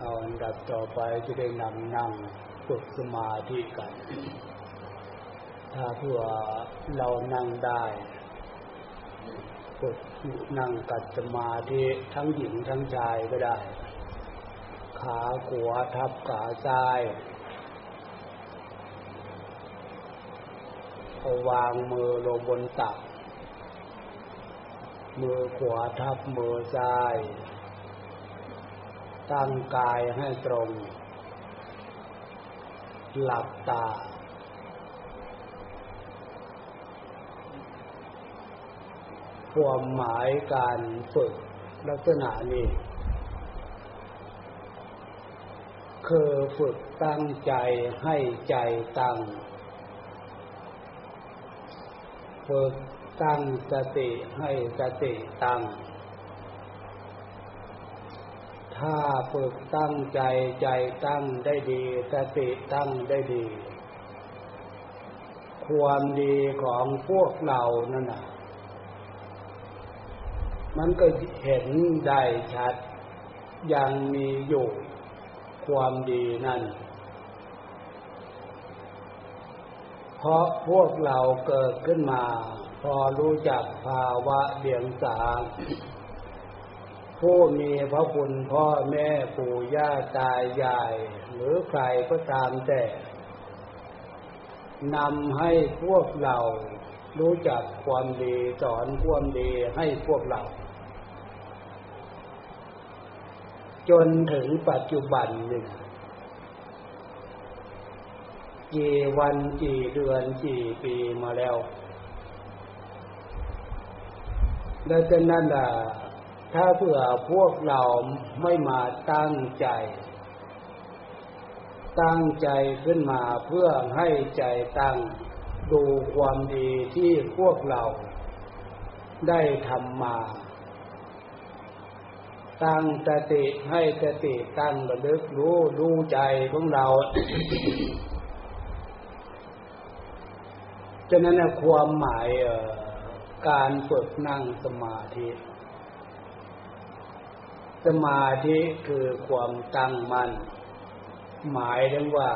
เอาอันดับต่อไปจะได้นำนั่งฝึกสมาธิกัน ถ้าเพื่อเรานั่งได้ฝึกนั่งกัดสมาธิทั้งหญิงทั้งชายก็ได้ ขาขวาทับขาซ้ายเอาวางมือลงบนตัก มือขวาทับมือซ้าย ตั้งกายให้ตรง หลับตา ความหมายการฝึกลักษณะนี้ คือฝึกตั้งใจให้ใจตั้ง ฝึกตั้งสติให้สติตั้ง ถ้าฝึกตั้งใจใจตั้งได้ดี สติตั้งได้ดี ความดีของพวกเรานั่นนะมันก็เห็นได้ชัด ยังมีอยู่ความดีนั่น เพราะพวกเราเกิดขึ้นมา พอรู้จักภาวะเบียงสา ผู้มีพระคุณพ่อแม่ปู่ย่าตายาย หรือใครก็ตามแต่นำให้พวกเรารู้จักความดีสอนความดีให้พวกเรา จนถึงปัจจุบันหนึ่งกี่วันกี่เดือนกี่ปีมาแล้วดังนั้นล่ะ ถ้าเผื่อพวกเราไม่มาตั้งใจ ตั้งใจขึ้นมาเพื่อให้ใจตั้งดูความดีที่พวกเราได้ทำมา ตั้งสติให้สติตั้งระลึกรู้ดูใจของเราฉะนั้นความหมายการฝึกนั่งสมาธิ สมาธิคือความตั้งมั่น หมายถึงว่า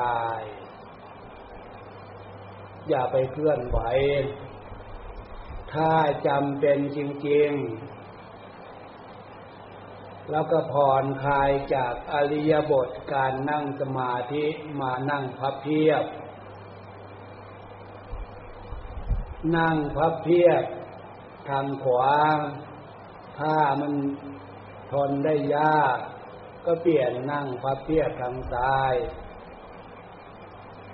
กาย อย่าไปเคลื่อนไหว ถ้าจำเป็นจริง ๆ แล้วก็ผ่อนคลายจากอริยบทการนั่งสมาธิมานั่งพับเพียบ นั่งพับเพียบทางขวาถ้ามัน ทนได้ยาก ก็เปลี่ยนนั่งพับเพียบทางซ้าย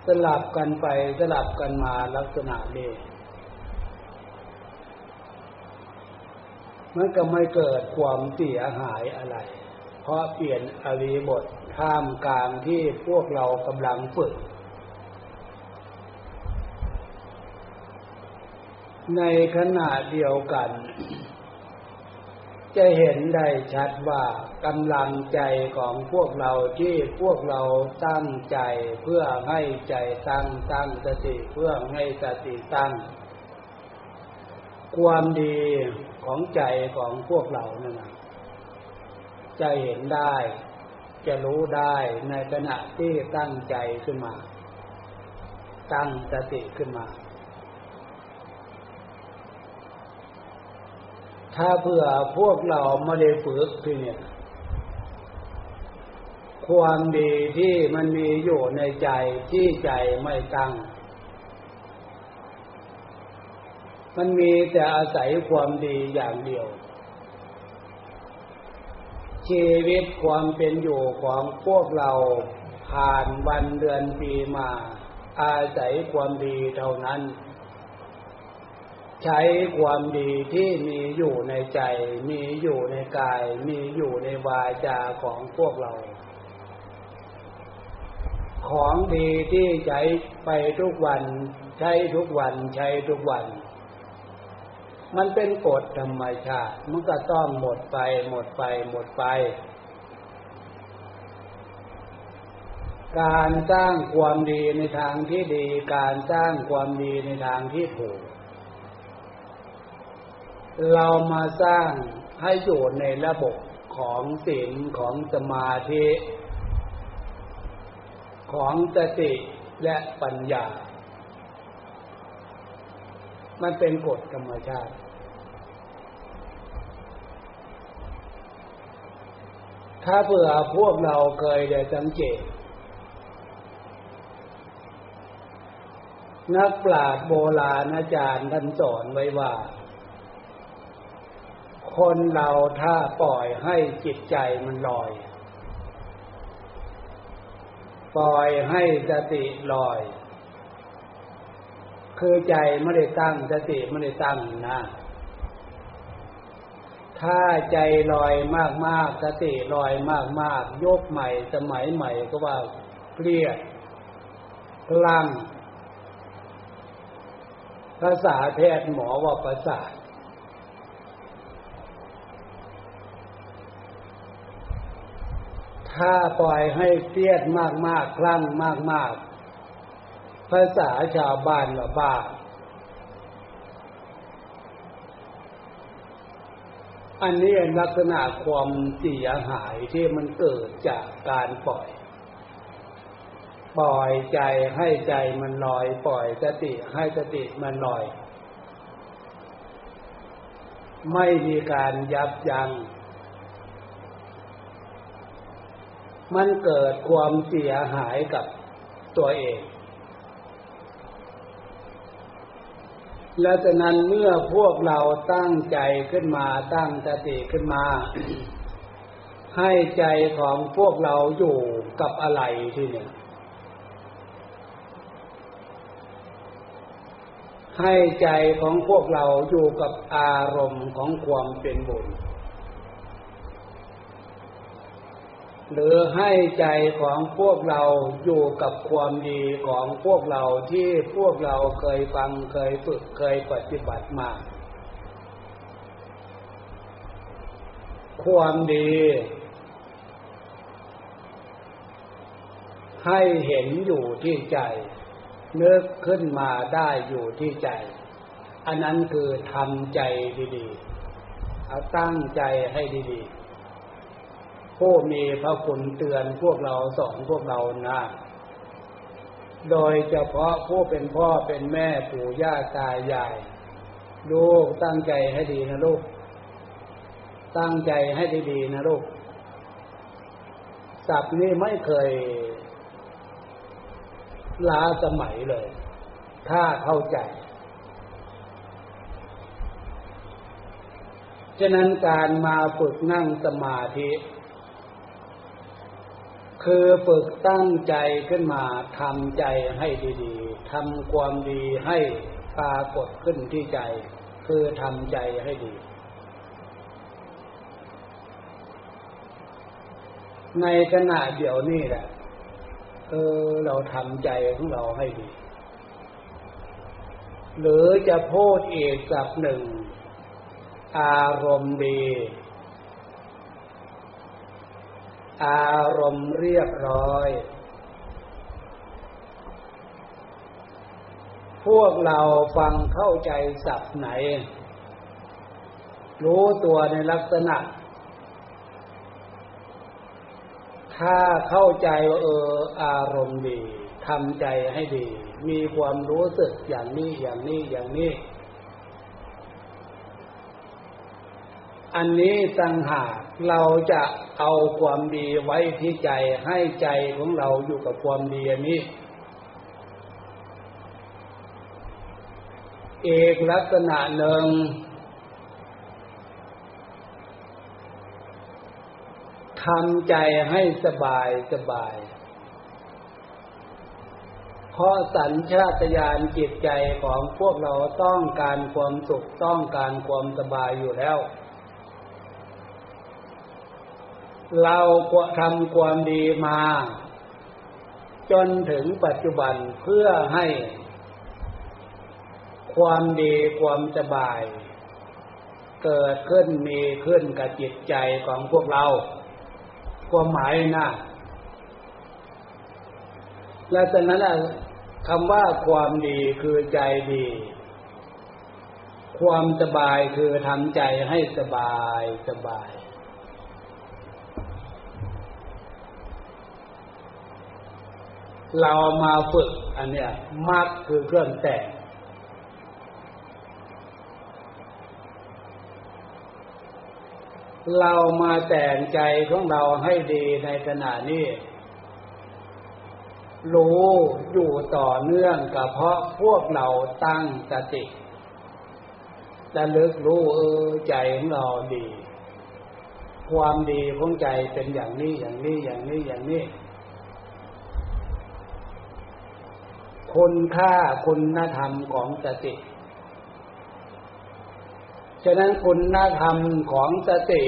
สลับกันไปสลับกันมาลักษณะนี้มันก็ไม่เกิดความเสียหายอะไร เพราะเปลี่ยนอริบทท่ามกลางที่พวกเรากำลังฝึก ในขณะเดียวกัน จะเห็นได้ชัดว่ากำลังใจของพวกเราที่พวกเราตั้งใจเพื่อให้ใจตั้งตั้งสติเพื่อให้สติตั้ง ความดีของใจของพวกเรานั่นนะจะเห็นได้ จะรู้ได้ในขณะที่ตั้งใจขึ้นมา ตั้งสติขึ้นมา ถ้าเผื่อพวกเราไม่ได้ฝึกที่เนี่ย ความดีที่มันมีอยู่ในใจที่ใจไม่ตั้ง มันมีแต่อาศัยความดีอย่างเดียว ชีวิตความเป็นอยู่ของพวกเราผ่านวันเดือนปีมา อาศัยความดีเท่านั้น ใช้ความดีที่มีอยู่ในใจ มีอยู่ในกาย มีอยู่ในวาจาของพวกเรา ของดีที่ใช้ไปทุกวัน ใช้ทุกวันใช้ทุกวัน มันเป็นกฎธรรมชาติ มันก็ต้องหมดไป หมดไป หมดไป การสร้างความดีในทางที่ดี การสร้างความดีในทางที่ถูก เรามาสร้างให้อยู่ในระบบของศีลของสมาธิ ของสติและปัญญา มันเป็นกฎธรรมชาติ ถ้าเผื่อพวกเราเคยได้สังเกต นักปราชญ์โบราณอาจารย์ท่านสอนไว้ว่า คนเราถ้าปล่อยให้จิตใจมันลอย ปล่อยให้สติลอย คือใจไม่ได้ตั้งสติไม่ได้ตั้งนะ ถ้าใจลอยมากๆสติลอยมากๆยกใหม่สมัยใหม่ก็ว่าเครียดกลังภาษาแพทย์หมอว่าประสาท ถ้าปล่อยให้เครียดมากๆคลั่งมาก ๆ ภาษาชาวบ้านว่าบ้าอันนี้ลักษณะความเสียหายที่มันเกิดจากการปล่อย ปล่อยใจให้ใจมันลอย ปล่อยสติให้สติมันลอย ไม่มีการยับยัง้ง มันเกิดความเสียหายกับตัวเอง และฉะนั้นเมื่อพวกเราตั้งใจขึ้นมาตั้งสติขึ้นมา ให้ใจของพวกเราอยู่กับอะไรที่เนี่ยให้ใจของพวกเราอยู่กับอารมณ์ของความเป็นบุญ หรือให้ใจของพวกเราอยู่กับความดีของพวกเราที่พวกเราเคยฟังเคยฝึกเคยปฏิบัติมา ความดี ให้เห็นอยู่ที่ใจนึกขึ้นมาได้อยู่ที่ใจ อันนั้นคือทำใจดีๆ เอาตั้งใจให้ดีๆ ผู้มีพระคุณเตือนพวกเราสอนพวกเรานะโดยเฉพาะผู้เป็นพ่อเป็นแม่ปู่ย่าตายายลูกตั้งใจให้ดีนะลูก ตั้งใจให้ดีๆนะลูกศัพท์นี้ไม่เคยล้าสมัยเลย ถ้าเข้าใจ ฉะนั้นการมาฝึกนั่งสมาธิ คือฝึกตั้งใจขึ้นมาทำใจให้ดีๆทำความดีให้ปรากฏขึ้นที่ใจ คือทำใจให้ดี ในขณะเดียวนี้แหละเออเราทำใจของเราให้ดี หรือจะพูดอีกสับหนึ่ง อารมณ์ดี อารมณ์เรียบร้อย พวกเราฟังเข้าใจสับไหน รู้ตัวในลักษณะ ถ้าเข้าใจว่าเอออารมณ์ดีทำใจให้ดี มีความรู้สึกอย่างนี้อย่างนี้อย่างนี้ อันนี้ต่างหากเราจะเอาความดีไว้ที่ใจให้ใจของเราอยู่กับความดีอันนี้ เอกลักษณะหนึ่งทำใจให้สบายสบาย เพราะสัญชาตญาณจิตใจของพวกเราต้องการความสุขต้องการความสบายอยู่แล้ว เราทำความดีมา จนถึงปัจจุบันเพื่อให้ความดีความสบาย เกิดขึ้นมีขึ้นกับจิตใจของพวกเรา ความหมายนะและจากนั้นคำว่าความดีคือใจดี ความสบายคือทำใจให้สบายสบาย เรามาฝึกอันเนี้ยมักคือเครื่องแต่งเรามาแต่งใจของเราให้ดีในขณะนี้ รู้อยู่ต่อเนื่องกับเพราะพวกเราตั้งสติและลึกรู้เออใจของเราดี ความดีของใจเป็นอย่างนี้อย่างนี้อย่างนี้อย่างนี้ คุณค่าคุณธรรมของสติ ฉะนั้นคุณธรรมของสติ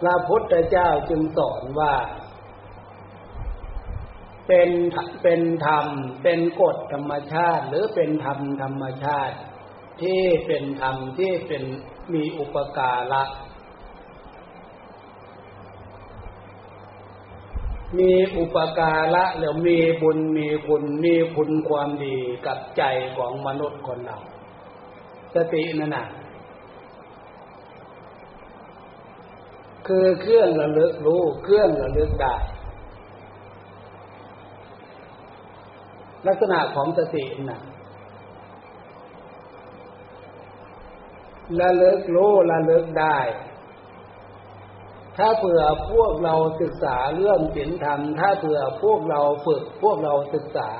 พระพุทธเจ้าจึงสอนว่า เป็นเป็นธรรม เป็นกฎธรรมชาติ หรือเป็นธรรมธรรมชาติ ที่เป็นธรรมที่เป็นมีอุปการะ มีอุปการะแล้วมีบุญมีคุณมีคุณความดีกับใจของมนุษย์คนเรา สตินั่นน่ะคือเครื่องระลึกรู้เครื่องระลึกได้ ลักษณะของสติน่ะระลึกรู้ระลึกได้ ถ้าเผื่อพวกเราศึกษาเรื่องศีลธรรม ถ้าเผื่อพวกเราฝึกพวกเราศึกษา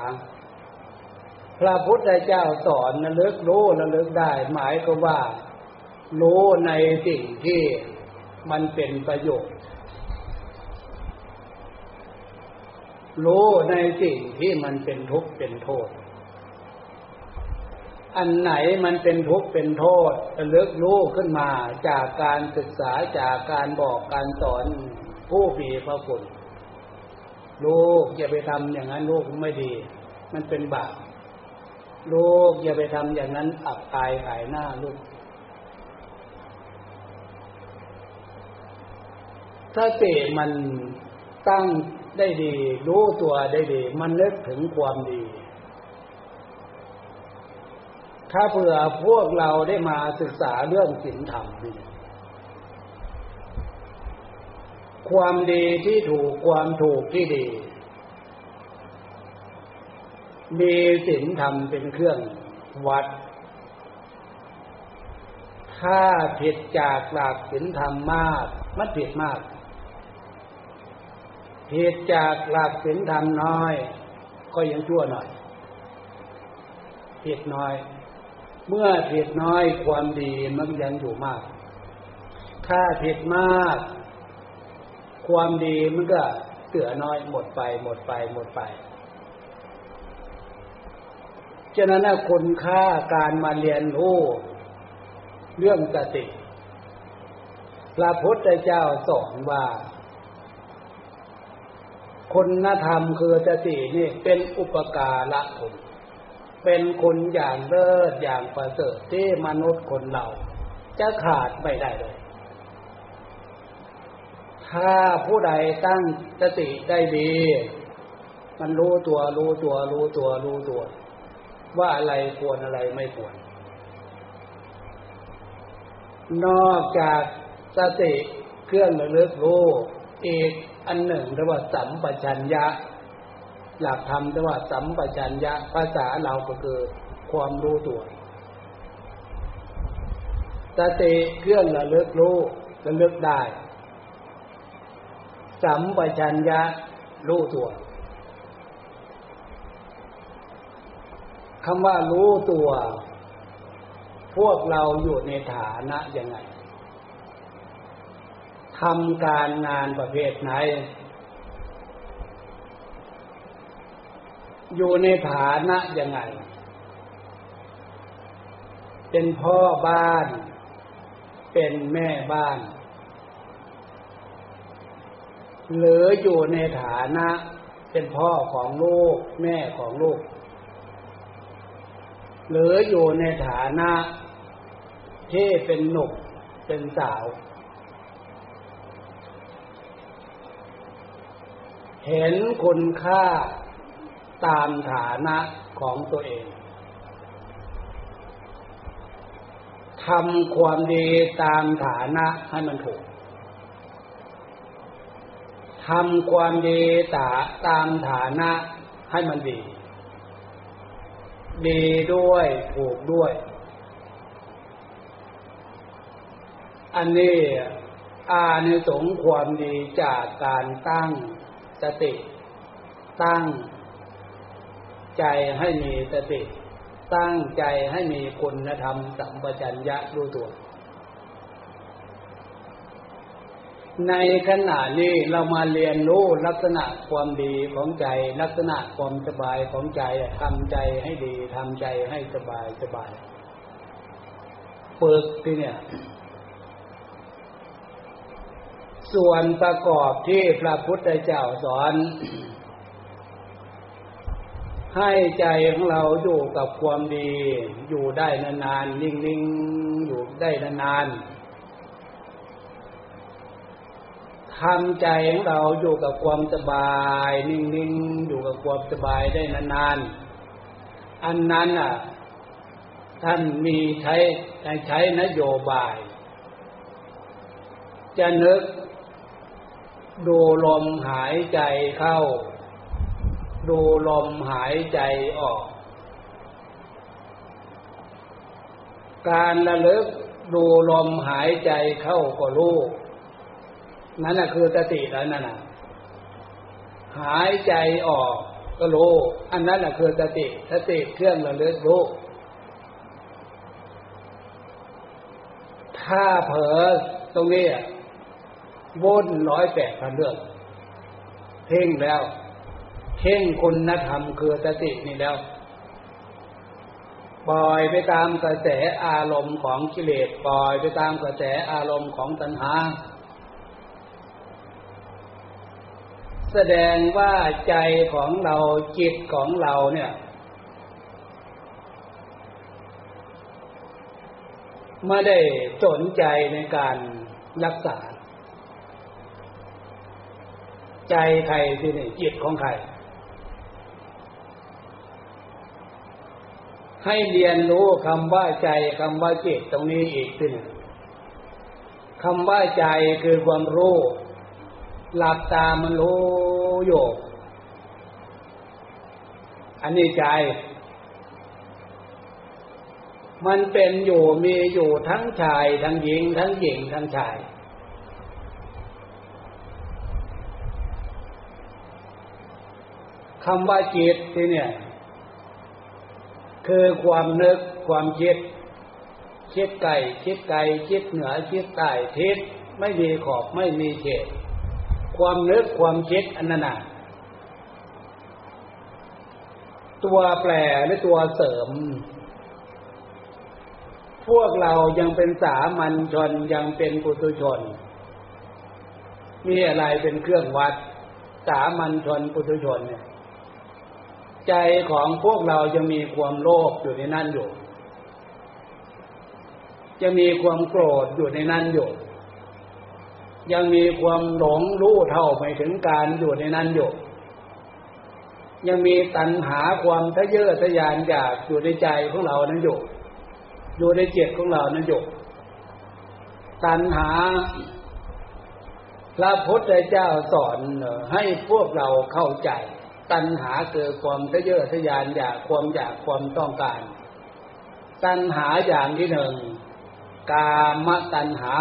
พระพุทธเจ้าสอนระลึกรู้ระลึกได้ หมายก็ว่า รู้ในสิ่งที่มันเป็นประโยชน์ รู้ในสิ่งที่มันเป็นทุกข์เป็นโทษ อันไหนมันเป็นทุกข์เป็นโทษระลึกรู้ขึ้นมาจากการศึกษาจากการบอกการสอนผู้มีพระคุณลูกอย่าไปทำอย่างนั้นลูกไม่ดี มันเป็นบาปลูกอย่าไปทำอย่างนั้นอับอายขายหน้าลูก ถ้าเตมันตั้งได้ดี รู้ตัวได้ดี มันเลิกถึงความดี ถ้าเผื่อพวกเราได้มาศึกษาเรื่องศีลธรรมนี่ความดีที่ถูกความถูกที่ดี มีศีลธรรมเป็นเครื่องวัด ถ้าผิดจากหลักศีลธรรมมาก มันผิดมาก ผิดจากหลักศีลธรรมน้อย ก็ยังชั่วหน่อยผิดน้อย เมื่อผิดน้อยความดีมันยังอยู่มาก ถ้าผิดมาก ความดีมันก็เสือน้อยหมดไปหมดไปหมดไปฉะนั้นคุณค่าการมาเรียนรู้เรื่องสติ พระพุทธเจ้าสอนว่าคุณธรรมคือสตินี่เป็นอุปการะคุณ เป็นคนอย่างเลิศอย่างประเสริฐที่มนุษย์คนเรา จะขาดไม่ได้เลย ถ้าผู้ใดตั้งสติได้ดี มันรู้ตัวรู้ตัว รู้ตัว รู้ตัว ว่าอะไรควรอะไรไม่ควร นอกจากสติเครื่องระลึกรู้อีกอันหนึ่งเรียกว่าสัมปชัญญะ หลักธรรมเรียกว่าสัมปชัญญะภาษาเราก็คือความรู้ตัวสติเครื่องระลึกรู้ระลึกได้ สัมปชัญญะรู้ตัวคำว่ารู้ตัว พวกเราอยู่ในฐานะยังไงทำการงานประเภทไหน อยู่ในฐานะยังไง เป็นพ่อบ้าน เป็นแม่บ้าน หรืออยู่ในฐานะ เป็นพ่อของลูก แม่ของลูก หรืออยู่ในฐานะที่เป็นหนุ่มเป็นสาว เห็นคุณค่า ตามฐานะของตัวเองทำความดีตามฐานะให้มันถูกทำความดีตาตามฐานะให้มันดี ดีด้วยถูกด้วย อันนี้อานิสงความดีจากการตั้งสติ ตั้ง ใจให้มีสติ ตั้งใจให้มีคุณธรรมสัมปชัญญะรู้ตัว ในขณะนี้เรามาเรียนรู้ลักษณะความดีของใจ ลักษณะความสบายของใจทำใจให้ดีทำใจให้สบายสบายฝึกที่เนี่ยส่วนประกอบที่พระพุทธเจ้าสอน ให้ใจของเราอยู่กับความดี อยู่ได้นานๆนิ่งๆอยู่ได้นานๆทำใจของเราอยู่กับความสบาย นิ่งๆอยู่กับความสบายได้นานๆอันนั้นอะ ท่านมีใช้ใช้นโยบาย จะนึกดูลมหายใจเข้า ดูลมหายใจออก การระลึกดูลมหายใจเข้าก็รู้นั่นคือสติแล้วนั่นน่ะหายใจออกก็รู้อันนั้นคือสติสติเครื่องระลึกรู้ถ้าเผลอตรงนี้วนร้อยแปดพันเรื่องเพ่งแล้ว เพ่งคุณธรรมคือสตินี่แล้วปล่อยไปตามกระแสอารมณ์ของกิเลสปล่อยไปตามกระแสอารมณ์ของตัณหา แสดงว่าใจของเราจิตของเราเนี่ย ไม่ได้สนใจในการรักษา ใจใครที่นี่จิตของใคร ให้เรียนรู้คำว่าใจคำว่าจิตตรงนี้อีกทีหนึ่งคำว่าใจคือความรู้ หลับตามันรู้อยู่อันนี้ใจ มันเป็นอยู่มีอยู่ทั้งชาย ทั้งหญิง ทั้งหญิง ทั้งชายคำว่าจิตที่เนี่ย คือความนึกความคิดคิดไก่คิดไก่คิดเหนือคิดใต้ทิศไม่มีขอบไม่มีเขตความนึกความคิดอันนั้นตัวแปรหรือตัวเสริม พวกเรายังเป็นสามัญชนยังเป็นปุถุชน มีอะไรเป็นเครื่องวัด สามัญชนปุถุชนเนี่ย ใจของพวกเราจะมีความโลภอยู่ในนั้นอยู่จะมีความโกรธอยู่ในนั้นอยู่ ยังมีความหลงรู้เท่าไม่ถึงการอยู่ในนั้นอยู่ ยังมีตัณหาความทะเยอทะยานอยากอยู่ในใจของเรานั้นอยู่ อยู่ในจิตของเรานั้นอยู่ ตัณหาพระพุทธเจ้าสอนให้พวกเราเข้าใจ ตัณหาเกิดความทะเยอทะยานอยากความอยากความต้องการ ตัณหาอย่างที่หนึ่งกามตัณหา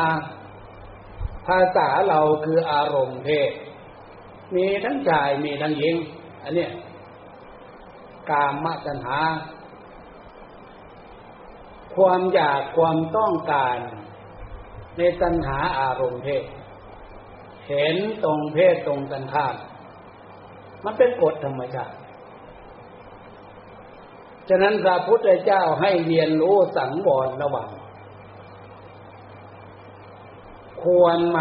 ภาษาเราคืออารมณ์เพศมีทั้งชายมีทั้งหญิง อันนี้กามตัณหา ความอยากความต้องการ ในตัณหาอารมณ์เพศ เห็นตรงเพศตรงกันข้าม มันเป็นกฎธรรมชาติ ฉะนั้นพระพุทธเจ้าให้เรียนรู้สังวรระวัง ควรไหม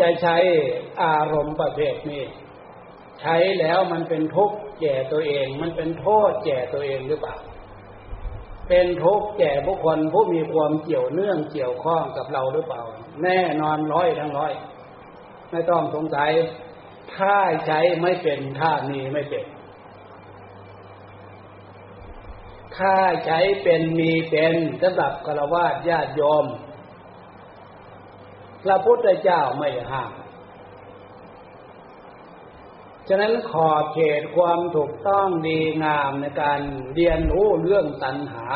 จะใช้อารมณ์ประเภทนี้ ใช้แล้วมันเป็นทุกข์แก่ตัวเอง มันเป็นโทษแก่ตัวเองหรือเปล่า เป็นทุกข์แก่บุคคลผู้มีความเกี่ยวเนื่องเกี่ยวข้องกับเราหรือเปล่า แน่นอนร้อยทั้งร้อย ไม่ต้องสงสัย ถ้าใช้ไม่เป็นถ้ามีไม่เป็น ถ้าใช้เป็นมีเป็นสำหรับกรวาดญาติโยมพระพุทธเจ้าไม่ห้าม ฉะนั้นขอบเขตความถูกต้องดีงามในการเรียนรู้เรื่องตัณหา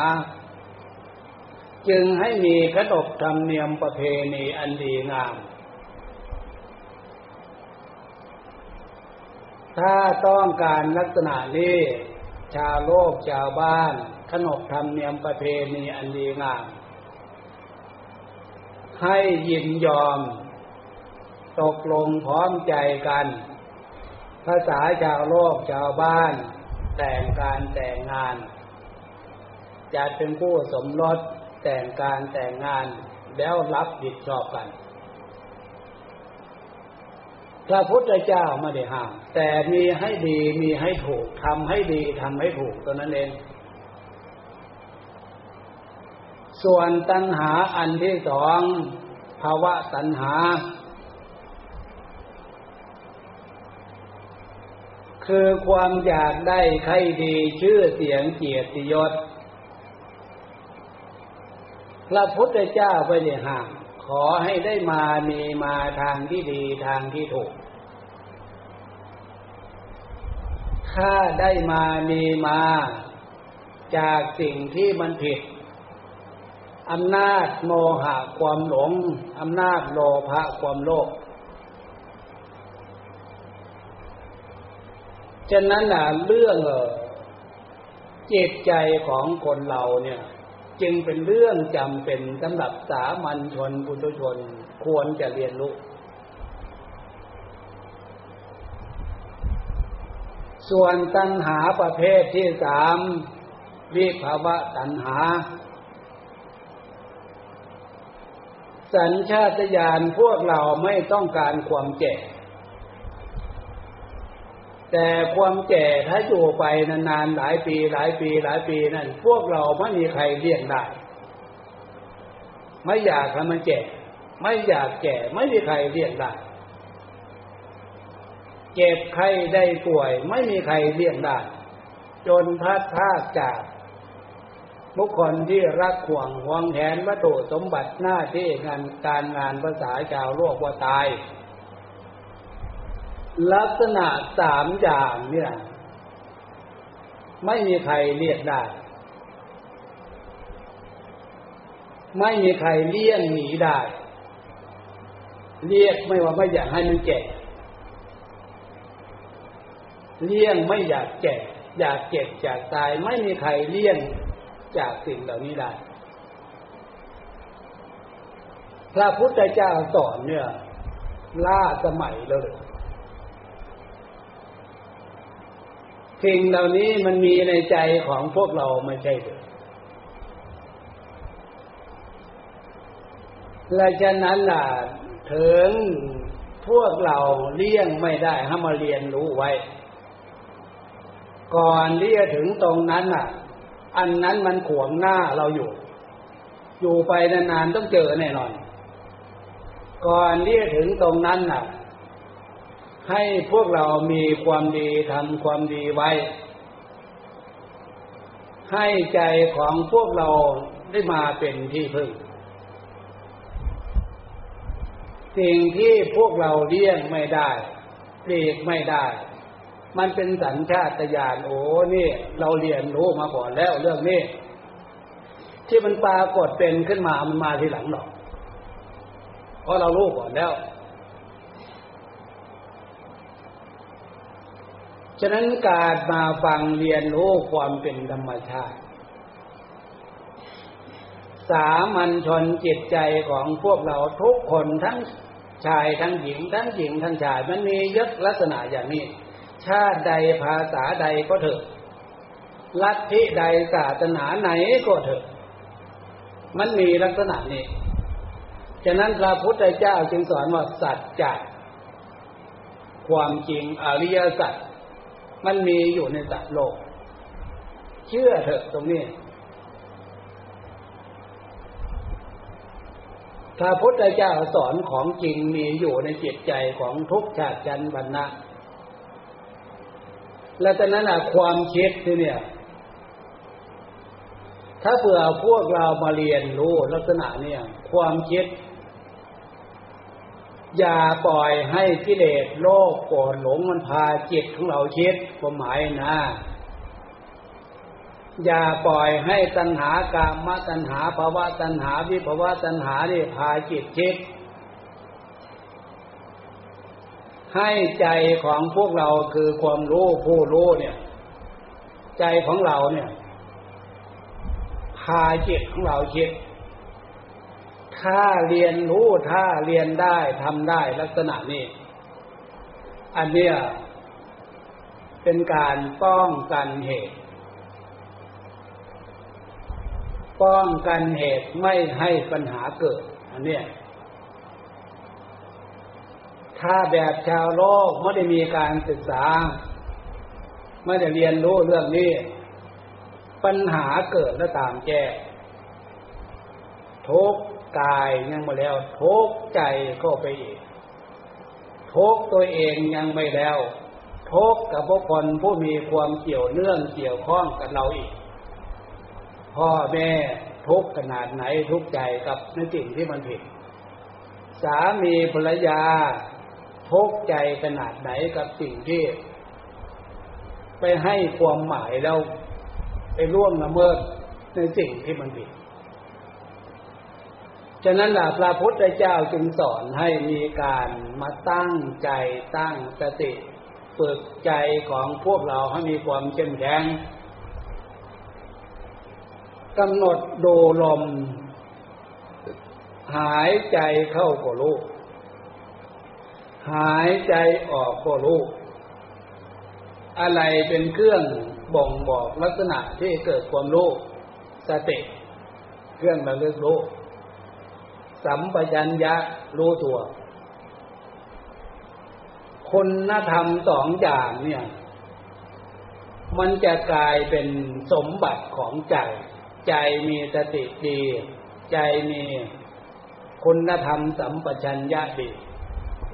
จึงให้มีขนบธรรมเนียมประเพณีอันดีงาม ถ้าต้องการลักษณะนี้ ชาวโลกชาวบ้าน ขนบธรรมเนียมประเพณีอันดีงาม ให้ยินยอม ตกลงพร้อมใจกัน ภาษาชาวโลกชาวบ้าน แต่งการแต่งงานจะเป็นผู้สมรสแต่งการแต่งงานแล้วรับผิดชอบกัน พระพุทธเจ้าไม่ได้ห้าม แต่มีให้ดีมีให้ถูกทำให้ดีทำให้ถูกตัวนั้นเอง ส่วนตัณหาอันที่สองภาวะตัณหา คือความอยากได้ใครดีชื่อเสียงเกียรติยศ พระพุทธเจ้าไปเนี่ยห่าง ขอให้ได้มามีมาทางที่ดีทางที่ถูก ถ้าได้มามีมาจากสิ่งที่มันผิดอำนาจโมหะความหลงอำนาจโลภะความโลภฉะนั้นนะเรื่องจิตใจของคนเราเนี่ย จึงเป็นเรื่องจำเป็นสำหรับสามัญชนปุถุชนควรจะเรียนรู้ ส่วนตัณหาประเภทที่สามวิภาวะตัณหา สัญชาตญาณพวกเราไม่ต้องการความแก่ แต่ความแก่ถ้าอยู่ไปนานๆหลายปีหลายปีหลายปีนั่นพวกเราไม่มีใครเลี่ยงได้ ไม่อยากให้มันแก่ ไม่อยากแก่ ไม่มีใครเลี่ยงได้ เจ็บใครได้ป่วย ไม่มีใครเลี่ยงได้ จนพัดพาจากบุคคลที่รักขวงหวงแหนวัตถุสมบัติหน้าที่งานการงานภาษาชาวโลกว่าตาย ลักษณะสามอย่างเนี่ยไม่มีใครเรียกได้ ไม่มีใครเลี่ยงหนีได้ เรียกไม่ว่าไม่อยากให้มันแก่เลี่ยงไม่อยากแก่อยากเจ็บอยากตาย ไม่มีใครเลี่ยงจากสิ่งเหล่านี้ได้ พระพุทธเจ้าสอนเนี่ยล่าสมัยเลย สิ่งเหล่านี้มันมีในใจของพวกเราไม่ใช่หรือและฉะนั้นล่ะถึงพวกเราเลี่ยงไม่ได้ให้มาเรียนรู้ไว้ ก่อนที่จะถึงตรงนั้นน่ะ อันนั้นมันขวงหน้าเราอยู่ อยู่ไปนานๆต้องเจอแน่นอน ก่อนที่จะถึงตรงนั้นน่ะ ให้พวกเรามีความดีทำความดีไว้ ให้ใจของพวกเราได้มาเป็นที่พึ่ง สิ่งที่พวกเราเลี่ยงไม่ได้ปลีกไม่ได้ มันเป็นสัญชาตญาณโอ้นี่ เราเรียนรู้มาก่อนแล้วเรื่องนี้ที่มันปรากฏเป็นขึ้นมามันมาทีหลังหรอกเพราะเรารู้ก่อนแล้ว ฉะนั้นการมาฟังเรียนรู้ความเป็นธรรมชาติ สามัญชนจิตใจของพวกเราทุกคนทั้งชายทั้งหญิง ทั้งหญิงทั้งชายมันมียศลักษณะอย่างนี้ ชาติใดภาษาใดก็เถอะลัทธิใดศาสนาไหนก็เถอะ มันมีลักษณะนี้ ฉะนั้นพระพุทธเจ้าจึงสอนว่าสัจจะความจริงอริยสัจ มันมีอยู่ในสัตว์โลก เชื่อเถอะตรงนี้พระพุทธเจ้าสอนของจริงมีอยู่ในจิตใจของทุกชาติชันบรรณะและจากนั้นความคิดที่เนี่ย ถ้าเผื่อพวกเรามาเรียนรู้ลักษณะเนี่ย ความคิด อย่าปล่อยให้กิเลสโลภโกรธหลงมันพาจิตของเราคิดความหมายนะ อย่าปล่อยให้ตัณหากามตัณหาภาวะตัณหาวิภาวะตัณหานี่พาจิตคิด ให้ใจของพวกเราคือความรู้ผู้รู้เนี่ย ใจของเราเนี่ย พาจิตของเราคิด ถ้าเรียนรู้ถ้าเรียนได้ทำได้ลักษณะนี้ อันเนี้ยเป็นการป้องกันเหตุ ป้องกันเหตุไม่ให้ปัญหาเกิด อันเนี้ยถ้าแบบชาวโลกไม่ได้มีการศึกษา ไม่ได้เรียนรู้เรื่องนี้ ปัญหาเกิดแล้วตามแก้ทุก กายยังไมาแล้ว ทุกใจก็ไปอีกทุกตัวเองยังไม่แล้วทุกกับพวกคนผู้มีความเกี่ยวเนื่องเกี่ยวข้องกับเราอีก พ่อแม่ทุกขนาดไหนทุกใจกับในสิ่งที่มันผิด สามีภรรยาทุกใจขนาดไหนกับสิ่งที่ ไปให้ความหมายแล้วไปร่วมละเมิดในสิ่งที่มันผิด ฉะนั้นล่ะพระพุทธเจ้าจึงสอนให้มีการมาตั้งใจตั้งสติฝึกใจของพวกเราให้มีความเข้มแข็งกำหนดดูลม หายใจเข้าก็รู้หายใจออกก็รู้อะไรเป็นเครื่องบ่งบอกลักษณะที่เกิดความรู้สติ เครื่องระลึกรู้ สัมปชัญญะรู้ตัว คุณธรรมสองอย่างเนี่ย มันจะกลายเป็นสมบัติของใจ ใจมีสติดี ใจมีคุณธรรมสัมปชัญญะดี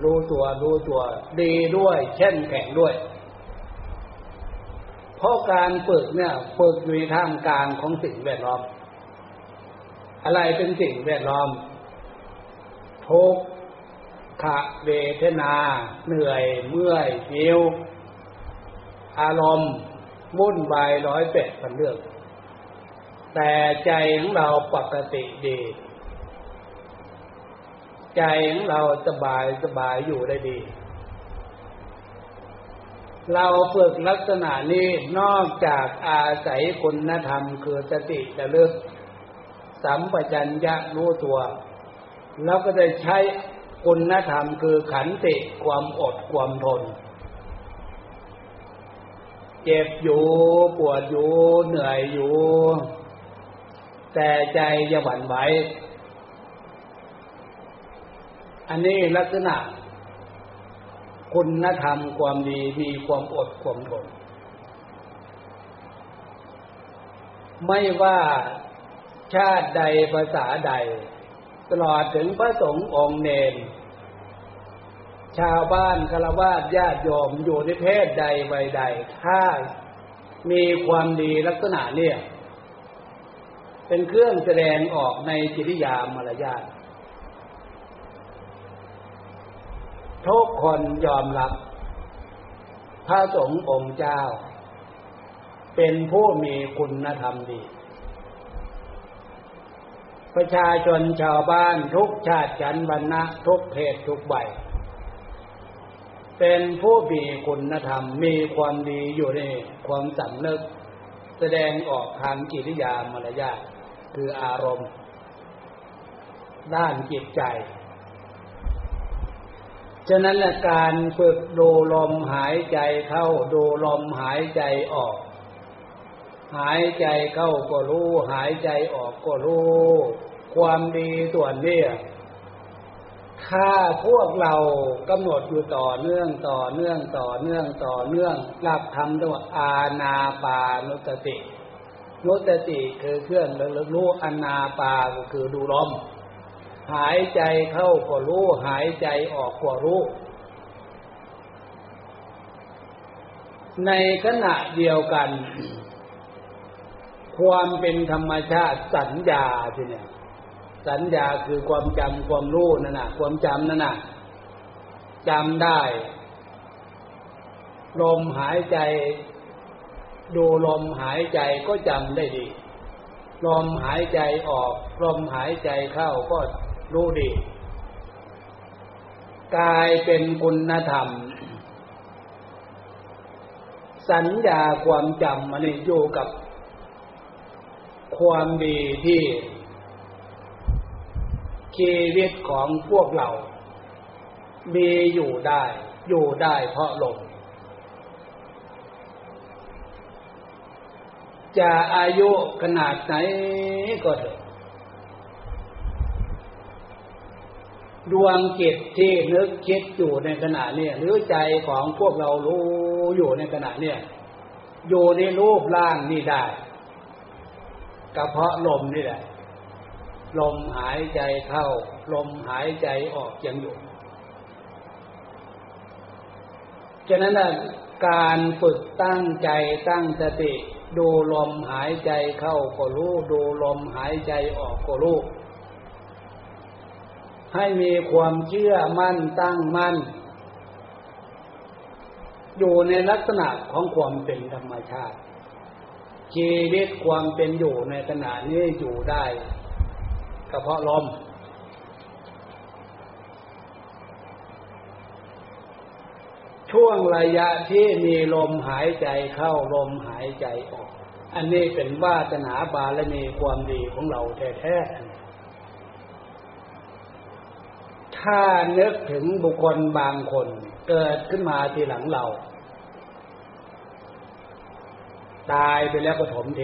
รู้ตัวรู้ตัว ดีด้วยเช่นแข็งด้วย เพราะการฝึกเนี่ยฝึกอยู่ในท่ามกลางของสิ่งแวดล้อม อะไรเป็นสิ่งแวดล้อม ทุกขเวทนา เหนื่อยเมื่อยหิวอารมณ์มุ่นวายร้อยเป็ดพันเรื่อง แต่ใจของเราปกติดี ใจของเราสบายสบายอยู่ได้ดี เราฝึกลักษณะนี้นอกจากอาศัยคุณธรรมคือสติระเลึกสัมปชัญญะรู้ตัว แล้วก็ได้ใช้คุณธรรมคือขันติความอดความทน เจ็บอยู่ปวดอยู่เหนื่อยอยู่ แต่ใจจะหวั่นไหวอันนี้ลักษณะ คุณธรรมความดีมีความอดความทนไม่ว่าชาติใดภาษาใด ตลอดถึงพระสงฆ์องค์เนรชาวบ้านคารวะญาติโยมอยู่ในเพศใดใบใด ถ้ามีความดีลักษณะเนี่ย เป็นเครื่องแสดงออกในจิริยามารยาททุกคนยอมรับ พระสงฆ์องค์เจ้า เป็นผู้มีคุณธรรมดี ประชาชนชาวบ้านทุกชาติชันวรรณะทุกเพศทุกใบเป็นผู้มีคุณธรรมมีความดีอยู่ในความสำนึก แสดงออกทางกิริยามารยาทคืออารมณ์ ด้านจิตใจ ฉะนั้นการฝึกดูลมหายใจเข้าดูลมหายใจออก หายใจเข้าก็รู้ หายใจออกก็รู้ ความดีส่วนนี้ถ้าพวกเรากำหนดอยู่ต่อเนื่องต่อเนื่องต่อเนื่องต่อเนื่องหลับทำตัวอาณาปานุสตินุสติคือเครื่องระลึกรู้อานาปาก็คือดูลมหายใจเข้าก็รู้ หายใจออกก็รู้ ในขณะเดียวกัน ความเป็นธรรมชาติสัญญาทีเนี่ย สัญญาคือความจำความรู้นั่นน่ะความจำนั่นน่ะจำได้ ลมหายใจ ดูลมหายใจก็จำได้ดี ลมหายใจออก ลมหายใจเข้าก็รู้ดีกลายเป็นคุณธรรม สัญญาความจำมันอยู่กับความดีที่ ชีวิตของพวกเรา มีอยู่ได้ อยู่ได้เพราะลม จะอายุขนาดไหนก็เถอะดวงจิตที่นึกคิดอยู่ในขณะนี้หรือใจของพวกเรารู้อยู่ในขณะนี้อยู่ในรูปร่างนี่ได้กระเพาะลมนี่แหละ ลมหายใจเข้า ลมหายใจออกยังอยู่ฉะนั้นการฝึกตั้งใจตั้งสติ ดูลมหายใจเข้าก็รู้ ดูลมหายใจออกก็รู้ ให้มีความเชื่อมั่นตั้งมั่น อยู่ในลักษณะของความเป็นธรรมชาติชีวิตความเป็นอยู่ในขณะนี้อยู่ได้ ก็เพาะลมช่วงระยะที่มีลมหายใจเข้าลมหายใจออก อันนี้เป็นวาสนาบารมีความดีของเราแท้ๆ ถ้านึกถึงบุคคลบางคนเกิดขึ้นมาทีหลังเรา ตายไปแล้วก็ถมเท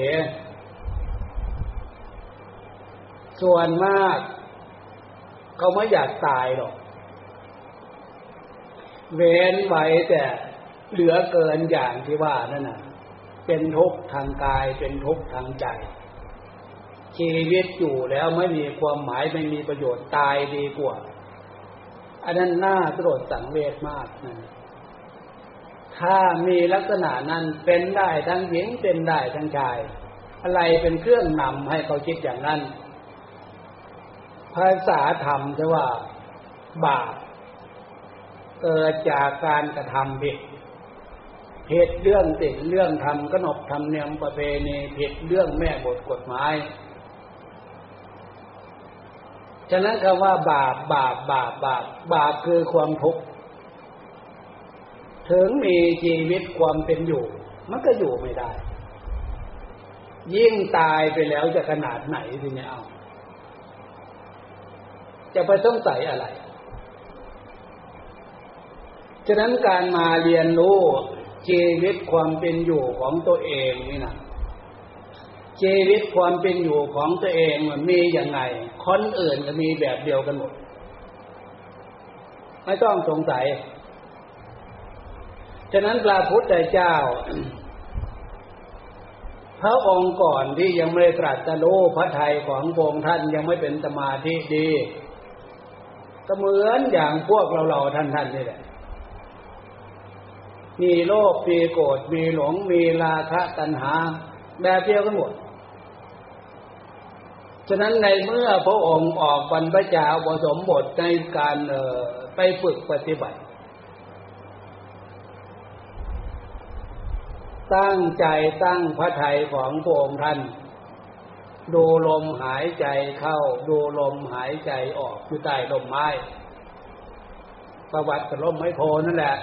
ส่วนมาก เขาไม่อยากตายหรอก เว้นไว้แต่เหลือเกินอย่างที่ว่านั่นน่ะ เป็นทุกข์ทางกายเป็นทุกข์ทางใจ ชีวิตอยู่แล้วไม่มีความหมายไม่มีประโยชน์ตายดีกว่า อันนั้นน่าสลดสังเวชมากนะถ้ามีลักษณะนั้นเป็นได้ทั้งหญิงเป็นได้ทั้งชาย อะไรเป็นเครื่องนำให้เขาคิดอย่างนั้น ภาษาธรรมจะว่าบาปเกิดจากการกระทำผิดผิดเรื่องติดเรื่องทำขนบธรรมเนียมประเพณีผิดเรื่องแม่บทกฎหมาย ฉะนั้นคำว่าบาปบาปบาปบาปบาปคือความทุกข์ถึงมีชีวิตความเป็นอยู่ มันก็อยู่ไม่ได้ ยิ่งตายไปแล้วจะขนาดไหนทีนี้เอา จะไปต้องใส่อะไร ฉะนั้นการมาเรียนรู้ชีวิตความเป็นอยู่ของตัวเองนี่นะชีวิตความเป็นอยู่ของตัวเองมันมีอย่างไง คนอื่นก็มีแบบเดียวกันหมด ไม่ต้องสงสัย ฉะนั้นพระพุทธเจ้าพระองค์ก่อนที่ยังไม่ตรัสรู้พระทัยของพงค์ท่านยังไม่เป็นสมาธิดี ก็เหมือนอย่างพวกเราเราท่านท่านนี่แหละ มีโลภมีโกรธมีหลงมีราคะตัณหา แบบเดียวกันหมด ฉะนั้นในเมื่อพระองค์ออกบรรพชาผสมบทในการไปฝึกปฏิบัติ ตั้งใจตั้งพระทัยของพระองค์ท่าน ดูลมหายใจเข้า ดูลมหายใจออกอยู่ใต้ลมไม้ ประวัติกับลมไม้โพนั่นแหละ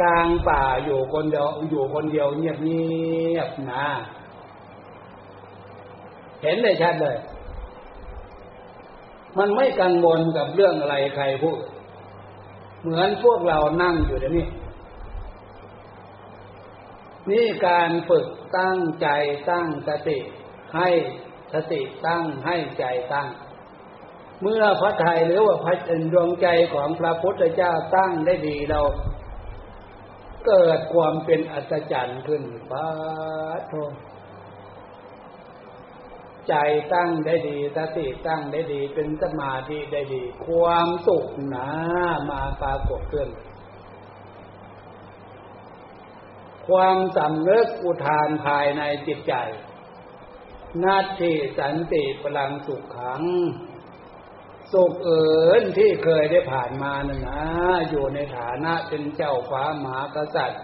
กลางป่าอยู่คนเดียวอยู่คนเดียวเงียบเงียบนะเห็นได้ชัดเลย มันไม่กังวลกับเรื่องอะไรใครพูด เหมือนพวกเรานั่งอยู่เดี๋ยวนี้นี่การฝึกตั้งใจตั้งสติ ให้สติตั้งให้ใจตั้ง เมื่อพระไทยหรือว่าพระดวงใจของพระพุทธเจ้าตั้งได้ดีเรา เกิดความเป็นอัศจรรย์ขึ้นป้าโทใจตั้งได้ดีสติตั้งได้ดีเป็นสมาธิได้ดี ความสุขหนามาปรากฏขึ้น ความสำเนึกอุทานภายในจิตใจ นาทีสันติพลังสุขขัง สุขเอิญที่เคยได้ผ่านมานั่นนะ อยู่ในฐานะเป็นเจ้าฟ้ามหากษัตริย์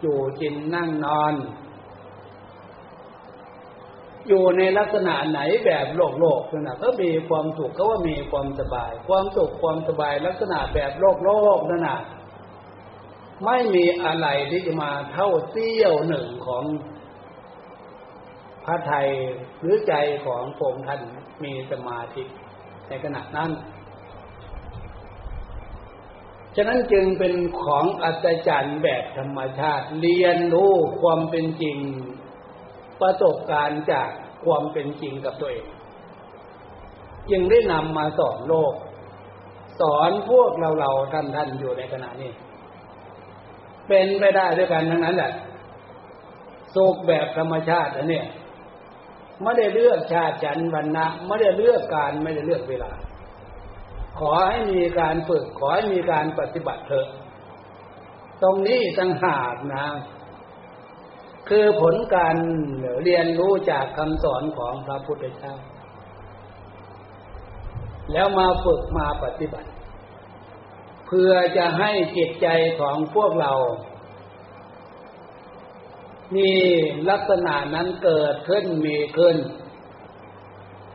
อยู่กินนั่งนอน อยู่ในลักษณะไหนแบบโลกโลกนั่นนะก็มีความสุขก็ว่ามีความสบาย ความสุขความสบายลักษณะแบบโลกโลกนั่นนะไม่มีอะไรที่จะมาเท่าเสี้ยวหนึ่งของ พระไทยหรือใจของพงท่านมีสมาธิในขณะนั้น ฉะนั้นจึงเป็นของอัศจรรย์แบบธรรมชาติ เรียนรู้ความเป็นจริง ประสบการณ์จากความเป็นจริงกับตัวเอง จึงได้นำมาสอนโลก สอนพวกเราเราท่านท่านอยู่ในขณะนี้ เป็นไปได้ด้วยกันทั้งนั้นแหละสุขแบบธรรมชาติอันนี้ ไม่ได้เลือกชาติฉันวันนะไม่ได้เลือกการไม่ได้เลือกเวลา ขอให้มีการฝึก ขอให้มีการปฏิบัติเถอะ ตรงนี้ตั้งหากนะ คือผลการเรียนรู้จากคำสอนของพระพุทธเจ้า แล้วมาฝึกมาปฏิบัติ เพื่อจะให้จิตใจของพวกเรา มีลักษณะนั้นเกิดขึ้นมีขึ้น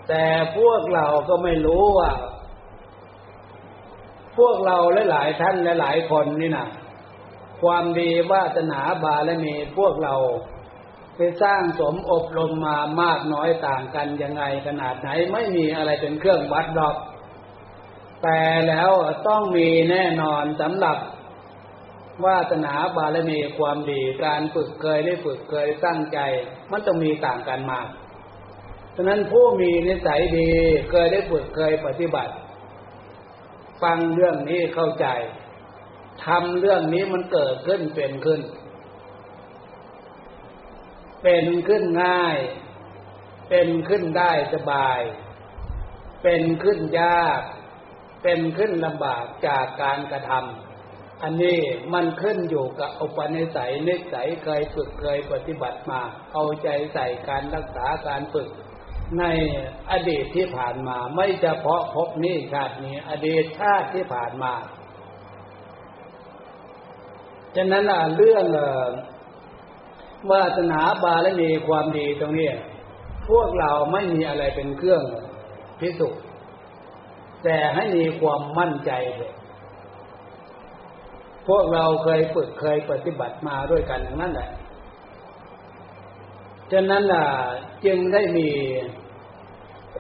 แต่พวกเราก็ไม่รู้ว่า พวกเราหลายๆท่านหลายๆคนนี่นะความดีวาสนาบารมีพวกเราไปสร้างสมอบรมมามากน้อยต่างกันยังไงขนาดไหนไม่มีอะไรเป็นเครื่องวัดดอก แต่แล้วต้องมีแน่นอนสำหรับ วาสนาบารมีความดีการฝึกเคยได้ฝึกเคยตั้งใจ มันต้องมีต่างกันมากฉะนั้นผู้มีนิสัยดีเคยได้ฝึกเคยปฏิบัติ ฟังเรื่องนี้เข้าใจทำเรื่องนี้มันเกิดขึ้นเป็นขึ้น เป็นขึ้นง่าย เป็นขึ้นได้สบาย เป็นขึ้นยาก เป็นขึ้นลำบากจากการกระทำ อันนี้มันขึ้นอยู่กับอุปนิสัยนิสัยเคยฝึกเคยปฏิบัติมา เอาใจใส่การรักษาการฝึก ในอดีตที่ผ่านมา ไม่เฉพาะพบนี้ชาตินี้ อดีตชาติที่ผ่านมาฉะนั้นล่ะเรื่องวาสนาบารมีความดีตรงนี้พวกเราไม่มีอะไรเป็นเครื่องพิสูจน์แต่ให้มีความมั่นใจเถอะ พวกเราเคยฝึกเคยปฏิบัติมาด้วยกันอย่างนั้นแหละฉะนั้นล่ะจึงได้มี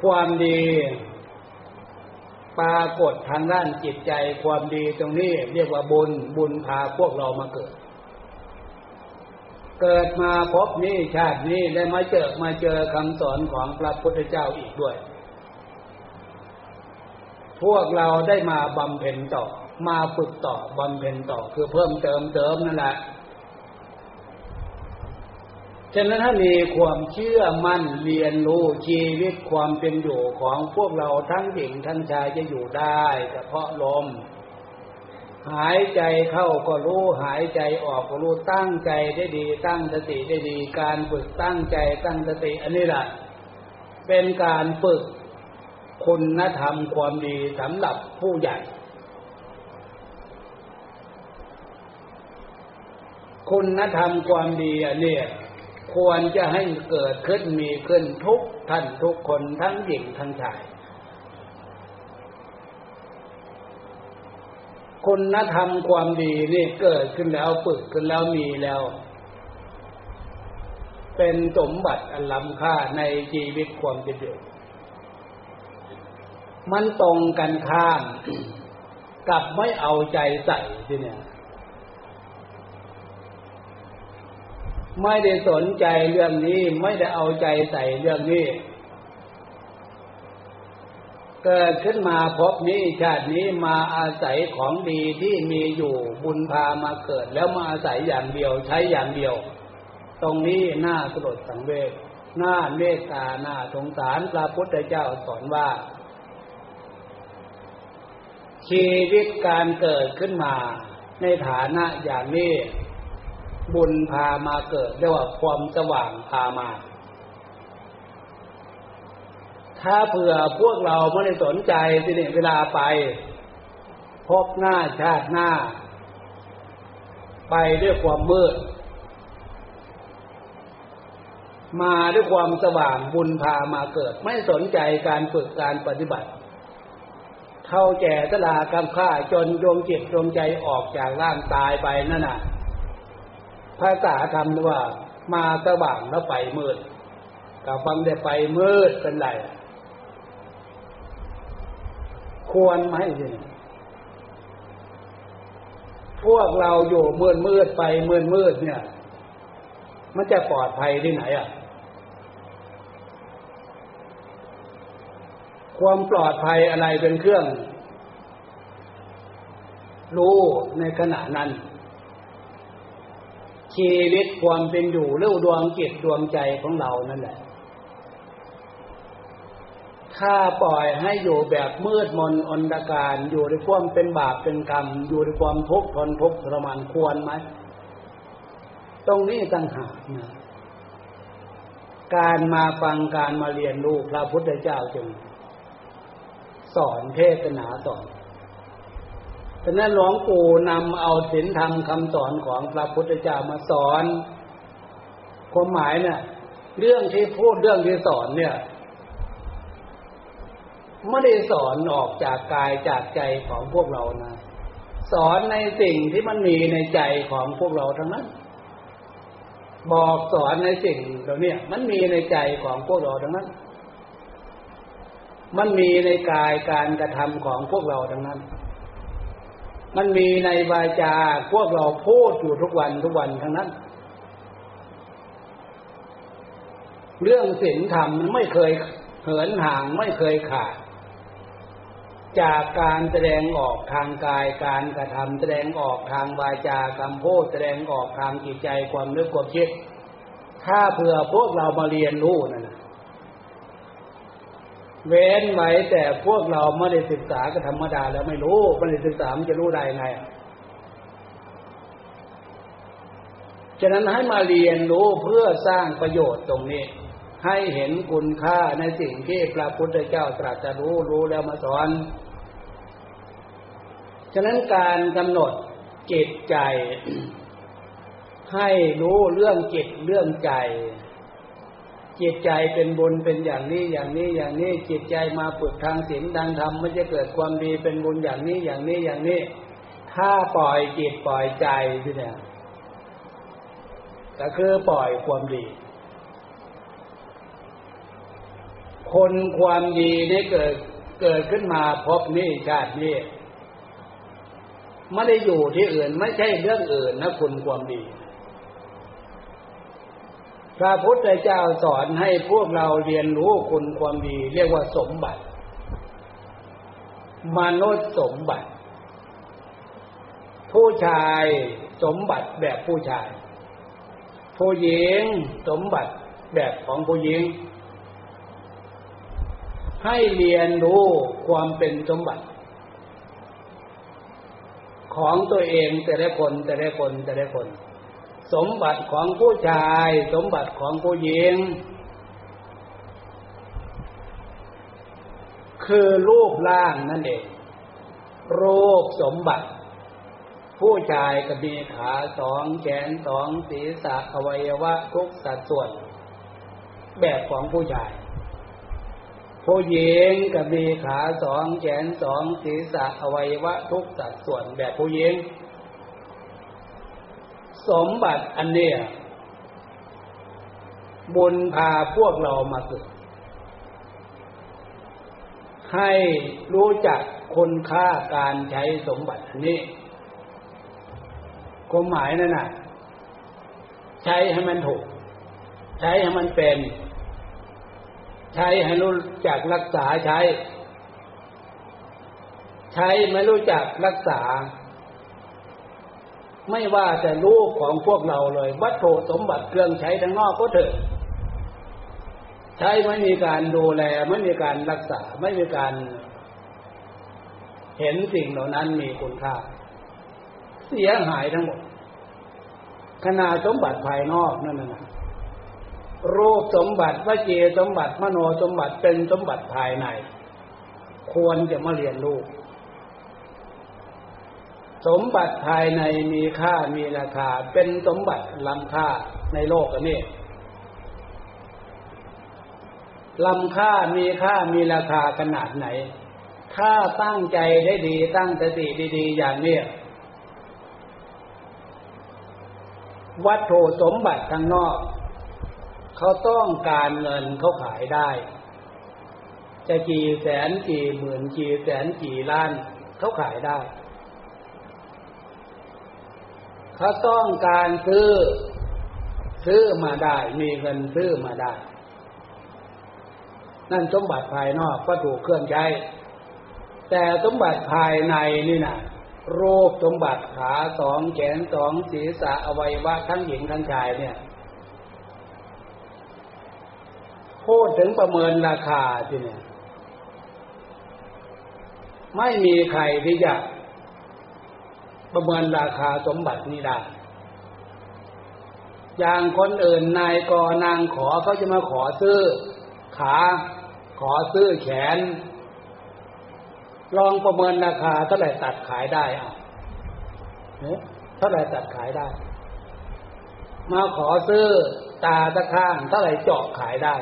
ความดีปรากฏทางด้านจิตใจความดีตรงนี้เรียกว่าบุญบุญพาพวกเรามาเกิด เกิดมาพบนี้ชาตินี้ได้มาเจอมาเจอคำสอนของพระพุทธเจ้าอีกด้วย พวกเราได้มาบำเพ็ญต่อ มาฝึกต่อบำเพ็ญต่อคือเพิ่มเติมเติมนั่นแหละฉะนั้นถ้ามีความเชื่อมั่นเรียนรู้ชีวิตความเป็นอยู่ของพวกเราทั้งหญิงทั้งชายจะอยู่ได้เฉพาะลม หายใจเข้าก็รู้หายใจออกก็รู้ตั้งใจได้ดี ตั้งสติได้ดี การฝึกตั้งใจตั้งสติอันนี้แหละเป็นการฝึกคุณธรรมความดีสำหรับผู้ใหญ่ คุณธรรมความดีอันนี้ควรจะให้เกิดขึ้นมีขึ้นทุกท่านทุกคนทั้งหญิงทั้งชาย คุณธรรมความดีนี่เกิดขึ้นแล้วฝึกขึ้นแล้วมีแล้ว เป็นสมบัติอันล้ำค่าในชีวิตความเป็นอยู่มันตรงกันข้ามกับไม่เอาใจใส่ที่เนี่ย ไม่ได้สนใจเรื่องนี้ไม่ได้เอาใจใส่เรื่องนี้ เกิดขึ้นมาพบนี้ชาตินี้มาอาศัยของดีที่มีอยู่บุญพามาเกิด แล้วมาอาศัยอย่างเดียวใช้อย่างเดียว ตรงนี้น่าสลดสังเวชน่าเมตตาน่าสงสารพระพุทธเจ้าสอนว่า ชีวิตการเกิดขึ้นมาในฐานะอย่างนี้ บุญพามาเกิดเรียกว่าความสว่างพามา ถ้าเผื่อพวกเราไม่ได้สนใจที่นี่เวลาไป พบหน้าชาติหน้า ไปด้วยความมืด มาด้วยความสว่างบุญพามาเกิด ไม่สนใจการฝึกการปฏิบัติเท่าแก่ตลากำค่าจนดวงจิตดวงใจออกจากร่างตายไปนั่นน่ะ ภาษาธรรมว่า มาสว่างแล้วไปมืดกับฟังได้ไปมืดเป็นไรควรไหมสิพวกเราอยู่มืดมืดไปมืดมืดเนี่ย มันจะปลอดภัยที่ไหนอะ ความปลอดภัยอะไรเป็นเครื่อง รู้ในขณะนั้น ชีวิตความเป็นอยู่เรื่องดวงจิตดวงใจของเรานั่นแหละ ถ้าปล่อยให้อยู่แบบมืดมนอนตการอยู่ในความเป็นบาปเป็นกรรม อยู่ในความทุกข์ทนทุกข์ทรมานควรไหมตรงนี้ตั้งหากนะการมาฟังการมาเรียนรู้พระพุทธเจ้าจึง สอนเทศนาสอน ฉะนั้นหลวงปู่นำเอาศีลธรรมคำสอนของพระพุทธเจ้ามาสอนความหมายเนี่ย เรื่องที่พูดเรื่องที่สอนเนี่ยไม่ได้สอนออกจากกายจากใจของพวกเรานะสอนในสิ่งที่มันมีในใจของพวกเราทั้งนั้น บอกสอนในสิ่งเหล่านี้มันมีในใจของพวกเราทั้งนั้น มันมีในกายการกระทำของพวกเราทั้งนั้น มันมีในวาจาพวกเราพูดอยู่ทุกวันทุกวันทั้งนั้น เรื่องศีลธรรมมันไม่เคยเหินห่างไม่เคยขาด จากการแสดงออกทางกายการกระทำแสดงออกทางวาจากำพูดแสดงออกทางจิตใจความนึกความคิด ถ้าเผื่อพวกเรามาเรียนรู้นั่น เว้นไว้แต่พวกเราไม่ได้ศึกษาก็ธรรมดาแล้วไม่รู้ไม่ได้ศึกษามันจะรู้ได้ไงฉะนั้นให้มาเรียนรู้เพื่อสร้างประโยชน์ตรงนี้ ให้เห็นคุณค่าในสิ่งที่พระพุทธเจ้าตรัสรู้รู้แล้วมาสอน ฉะนั้นการกำหนดจิตใจ ให้รู้เรื่องจิตเรื่องใจ จิตใจเป็นบุญเป็นอย่างนี้อย่างนี้อย่างนี้จิตใจมาฝึกทางศีลทางธรรมไม่จะเกิดความดีเป็นบุญอย่างนี้อย่างนี้อย่างนี้ ถ้าปล่อยจิตปล่อยใจที่เนี่ยก็คือปล่อยความดี คนความดีได้เกิดเกิดขึ้นมาพบนี้ชาตินี้ไม่ได้อยู่ที่อื่นไม่ใช่เรื่องอื่นนะคุณความดี พระพุทธเจ้าสอนให้พวกเราเรียนรู้คุณความดี เรียกว่าสมบัติ มนุษย์สมบัติ ผู้ชายสมบัติแบบผู้ชาย ผู้หญิงสมบัติแบบของผู้หญิง ให้เรียนรู้ความเป็นสมบัติ ของตัวเองแต่ละคนแต่ละคนแต่ละคน สมบัติของผู้ชาย สมบัติของผู้หญิง คือรูปร่างนั่นเองรูปสมบัติ ผู้ชายก็มีขาสองแขนสองศีรษะอวัยวะทุกสัดส่วน แบบของผู้ชาย ผู้หญิงก็มีขาสองแขนสองศีรษะอวัยวะทุกสัดส่วนแบบผู้หญิง สมบัติอันเนี้ยบุญพาพวกเรามาเกิด ให้รู้จักคุณค่าการใช้สมบัติอันนี้ความหมายนั่นน่ะ ใช้ให้มันถูก ใช้ให้มันเป็น ใช้ให้รู้จักรักษาใช้ ใช้ไม่รู้จักรักษา ไม่ว่าแต่ลูกของพวกเราเลย วัตถุสมบัติเครื่องใช้ทั้งนอกก็เถอะใช้ไม่มีการดูแล ไม่มีการรักษา ไม่มีการ เห็นสิ่งเหล่านั้นมีคุณค่า เสียหายทั้งหมดขนาดสมบัติภายนอกนั่นนะรูปสมบัติวจีสมบัติมโนสมบัติเป็นสมบัติภายใน ควรจะมาเรียนรู้ สมบัติภายในมีค่ามีราคา เป็นสมบัติล้ำค่าในโลกอันนี้ล้ำค่ามีค่ามีราคาขนาดไหน ถ้าตั้งใจได้ดีตั้งสติดี ๆ อย่างนี้วัตถุสมบัติข้างนอก เขาต้องการเงินเขาขายได้ จะกี่แสนกี่หมื่นกี่แสนกี่ล้านเขาขายได้ เขาต้องการซื้อ ซื้อมาได้ มีเงินซื้อมาได้ นั่นสมบัติภายนอกก็ถูกเครื่องใช้ แต่สมบัติภายในนี่นะโรูปสมบัติขาสองแขนสองศีรษะอวัยวะทั้งหญิงทั้งชายเนี่ยพูดถึงประเมินราคาที่เนี่ย ไม่มีใครที่จะ ประเมินราคาสมบัตินี้ได้อย่างคนอื่นนายกนางขอเขาจะมาขอซื้อ ขา ขอซื้อแขน ลองประเมินราคาเท่าไหร่ตัดขายได้อะเท่าไหร่ตัดขายได้ มาขอซื้อตาตะข้างเท่าไหร่เจาะขายได้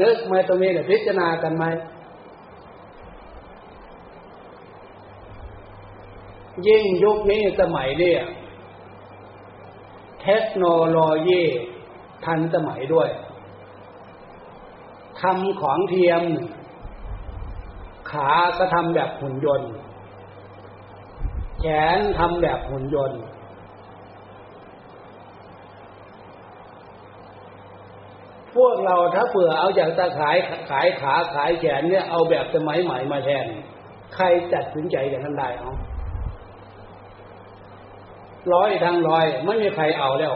นึกมตรงนี้เนี่ยพิจารณากันไหม ยิ่งยุคนี้สมัยเนี่ยเทคโนโลยีทันสมัยด้วยทำของเทียม ขาก็ทำแบบหุ่นยนต์ แขนทำแบบหุ่นยนต์ พวกเราถ้าเผื่อเอาจากตาขายขายขาขายแขนเนี่ยเอาแบบสมัยใหม่มาแทน ใครจัดสินใจอย่างนั้นได้เอา ร้อยทางร้อยไม่มีใครเอาแล้ว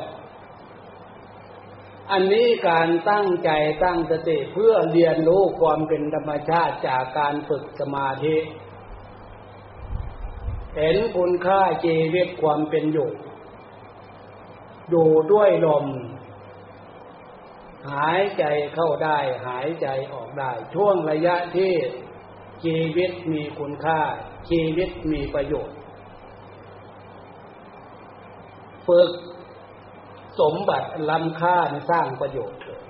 อันนี้การตั้งใจตั้งสติเพื่อเรียนรู้ความเป็นธรรมชาติจากการฝึกสมาธิ เห็นคุณค่าชีวิตความเป็นอยู่ อยู่ด้วยลม หายใจเข้าได้ หายใจออกได้ ช่วงระยะที่ชีวิตมีคุณค่า ชีวิตมีประโยชน์ ฝึกสมบัติล้ำค่าสร้างประโยชน์เถิด